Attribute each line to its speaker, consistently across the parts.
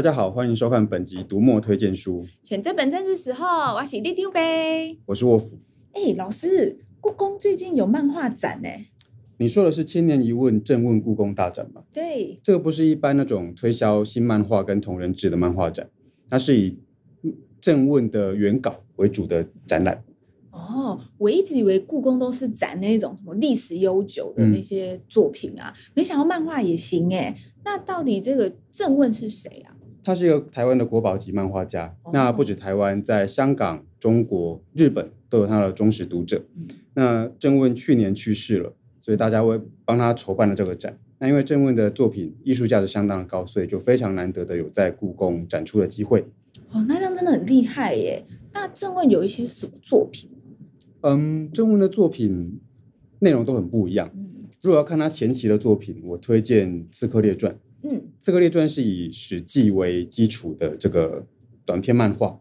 Speaker 1: 大家好，欢迎收看本集读墨推荐书。
Speaker 2: 选这本正是时候，我是丢丢呗。
Speaker 1: 我是沃夫。
Speaker 2: 哎，老师，故宫最近有漫画展呢。
Speaker 1: 你说的是千年一问正问故宫大展吗？
Speaker 2: 对，
Speaker 1: 这个不是一般那种推销新漫画跟同人志的漫画展，它是以正问的原稿为主的展览。
Speaker 2: 哦，我一直以为故宫都是展那种什么历史悠久的那些作品啊，嗯、没想到漫画也行哎。那到底这个正问是谁啊？
Speaker 1: 他是一个台湾的国宝级漫画家。哦、那不止台湾，在香港、中国、日本都有他的忠实读者。嗯、那郑问去年去世了，所以大家会帮他筹办了这个展。那因为郑问的作品艺术价值相当的高，所以就非常难得的有在故宫展出的机会。
Speaker 2: 哦，那这样真的很厉害耶。那郑问有一些什么作品？
Speaker 1: 嗯，郑问的作品内容都很不一样。如果要看他前期的作品，我推荐《刺客列传》。嗯，《刺客列传》是以《史记》为基础的这个短篇漫画，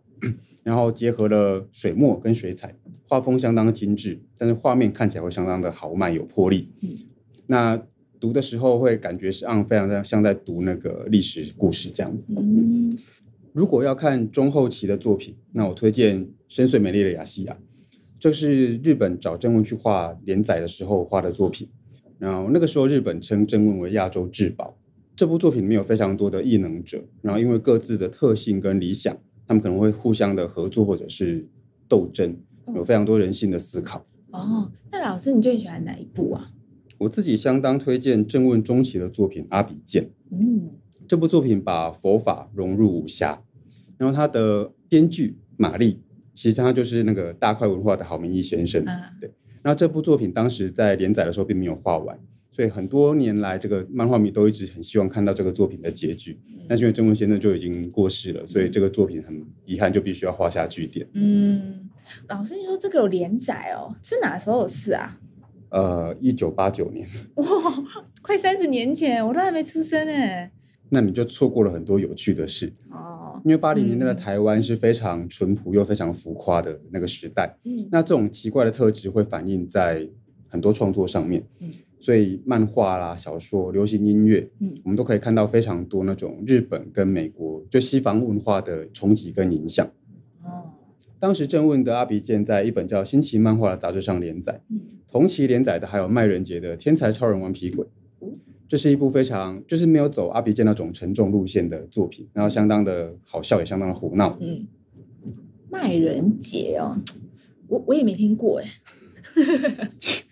Speaker 1: 然后结合了水墨跟水彩，画风相当精致，但是画面看起来会相当的豪迈有魄力。嗯，那读的时候会感觉是非常像像在读那个历史故事这样子。嗯，如果要看中后期的作品，那我推荐《深邃美丽的雅西亚》。这是日本找正文去画连载的时候画的作品，然后那个时候日本称正文为亚洲至宝。这部作品里面有非常多的异能者，然后因为各自的特性跟理想，他们可能会互相的合作或者是斗争，有非常多人性的思考。
Speaker 2: 哦，那老师你最喜欢哪一部啊？
Speaker 1: 我自己相当推荐正问中期的作品《阿比剑》。嗯，这部作品把佛法融入武侠，然后他的编剧马丽。其实他就是那个大块文化的郝明义先生，啊、对。那这部作品当时在连载的时候并没有画完，所以很多年来这个漫画迷都一直很希望看到这个作品的结局。嗯、但是因为正问先生就已经过世了，所以这个作品很遗憾，就必须要画下句点。
Speaker 2: 嗯，老师，你说这个有连载哦？是哪时候的事啊？
Speaker 1: 呃，一九八九年。
Speaker 2: 哇，快三十年前，我都还没出生哎。
Speaker 1: 那你就错过了很多有趣的事哦，因为八零年代的台湾是非常淳朴又非常浮夸的那个时代，嗯，那这种奇怪的特质会反映在很多创作上面，嗯，所以漫画啦、小说、流行音乐，嗯，我们都可以看到非常多那种日本跟美国就西方文化的冲击跟影响。哦，当时正问的阿鼻健在一本叫《新奇漫画》的杂志上连载，嗯，同期连载的还有麦人杰的《天才超人顽皮鬼》。这是一部非常就是没有走阿鼻健那种沉重路线的作品，然后相当的好笑，也相当的胡闹。嗯，
Speaker 2: 麦人杰哦，我我也没听过哎。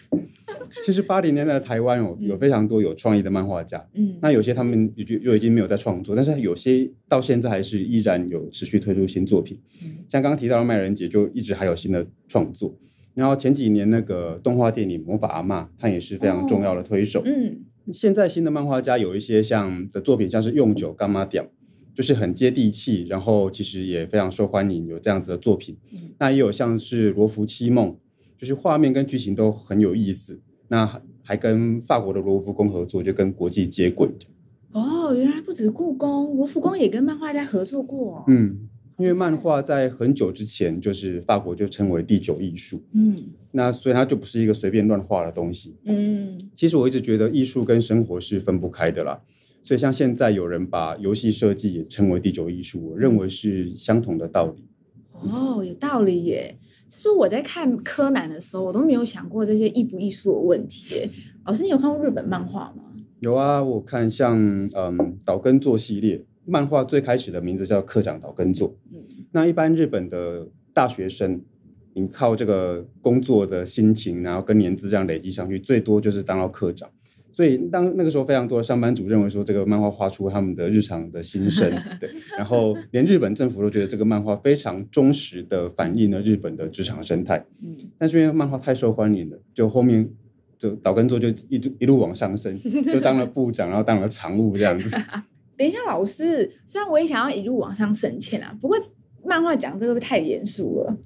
Speaker 1: 其实八零年代的台湾有有非常多有创意的漫画家，嗯，那有些他们就就已经没有在创作，但是有些到现在还是依然有持续推出新作品。嗯，像刚刚提到的麦人杰，就一直还有新的创作。然后前几年那个动画电影《魔法阿妈》，他也是非常重要的推手。哦，嗯。现在新的漫画家有一些像的作品，像是用酒干嘛屌，就是很接地气，然后其实也非常受欢迎，有这样子的作品。嗯、那也有像是罗浮七梦，就是画面跟剧情都很有意思。那还跟法国的罗浮宫合作，就跟国际接轨。
Speaker 2: 哦，原来不止故宫，罗浮宫也跟漫画家合作过。
Speaker 1: 嗯。因为漫画在很久之前，就是法国就称为第九艺术，嗯，那所以它就不是一个随便乱画的东西，嗯，其实我一直觉得艺术跟生活是分不开的啦，所以像现在有人把游戏设计也称为第九艺术，我认为是相同的道理。
Speaker 2: 哦，有道理耶。其实我在看柯南的时候，我都没有想过这些艺不艺术的问题。老师，你有看过日本漫画吗？
Speaker 1: 有啊，我看像嗯岛根作系列。漫画最开始的名字叫课长岛耕作。那一般日本的大学生，你靠这个工作的心情，然后跟年资这样累积上去，最多就是当到课长。所以当那个时候，非常多的上班族认为说，这个漫画画出他们的日常的心声，对。然后连日本政府都觉得这个漫画非常忠实的反映了日本的职场生态。但是因为漫画太受欢迎了，就后面就岛根作就一一路往上升，就当了部长，然后当了常务这样子。
Speaker 2: 等一下，老师，虽然我也想要一路往上升迁啊，不过漫画讲这个会太严肃了。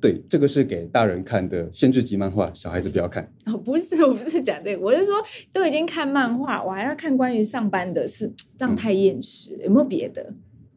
Speaker 1: 对，这个是给大人看的限制级漫画，小孩子不要看。
Speaker 2: 哦，不是，我不是讲这个，我是说都已经看漫画，我还要看关于上班的事，这样太厌世。嗯、有没有别的？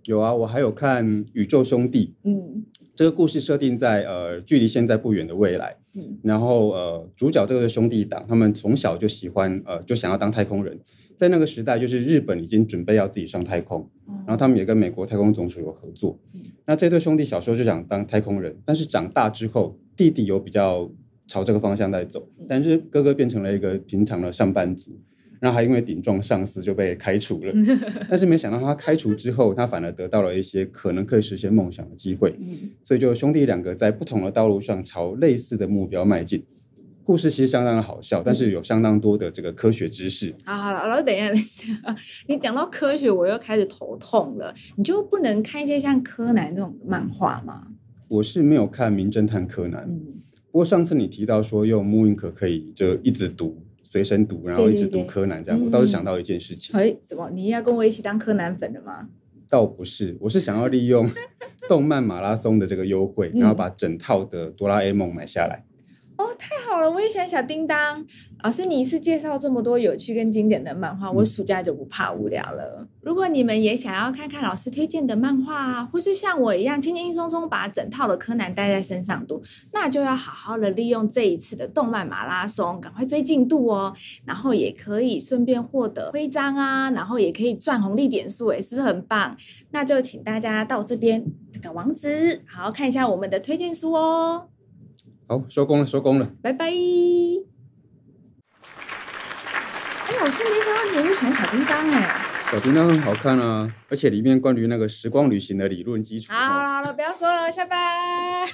Speaker 1: 有啊，我还有看《宇宙兄弟》。嗯，这个故事设定在呃距离现在不远的未来。嗯，然后呃主角这个兄弟党，他们从小就喜欢呃就想要当太空人。在那个时代，就是日本已经准备要自己上太空，然后他们也跟美国太空总署有合作。那这对兄弟小时候就想当太空人，但是长大之后，弟弟有比较朝这个方向在走，但是哥哥变成了一个平常的上班族，然后还因为顶撞上司就被开除了。但是没想到他开除之后，他反而得到了一些可能可以实现梦想的机会。所以就兄弟两个在不同的道路上朝类似的目标迈进。故事其实相当的好笑，但是有相当多的这个科学知识。
Speaker 2: 啊好了，老师，等一下，等一下，你讲到科学，我又开始头痛了。你就不能看一些像柯南这种漫画吗？
Speaker 1: 我是没有看《名侦探柯南》，嗯，不过上次你提到说用木印可可以就一直读，随身读，然后一直读柯南这样，对对对，我倒是想到一件事情。
Speaker 2: 哎，怎么？你要跟我一起当柯南粉的吗？
Speaker 1: 倒不是，我是想要利用动漫马拉松的这个优惠，然后把整套的哆啦 A 梦买下来。
Speaker 2: 哦，太好了！我也喜欢小叮当。老师，你一次介绍这么多有趣跟经典的漫画，我暑假就不怕无聊了。如果你们也想要看看老师推荐的漫画啊，或是像我一样轻轻松松把整套的柯南带在身上读，那就要好好的利用这一次的动漫马拉松，赶快追进度哦。然后也可以顺便获得徽章啊，然后也可以赚红利点数，哎，是不是很棒？那就请大家到这边这个网址，好好看一下我们的推荐书哦。
Speaker 1: 好，收工了，收工了，
Speaker 2: 拜拜。哎，老师，没想到你也会喜欢小叮当哎。
Speaker 1: 小叮当很好看啊，而且里面关于那个时光旅行的理论基础。
Speaker 2: 好了好了，不要说了，下班。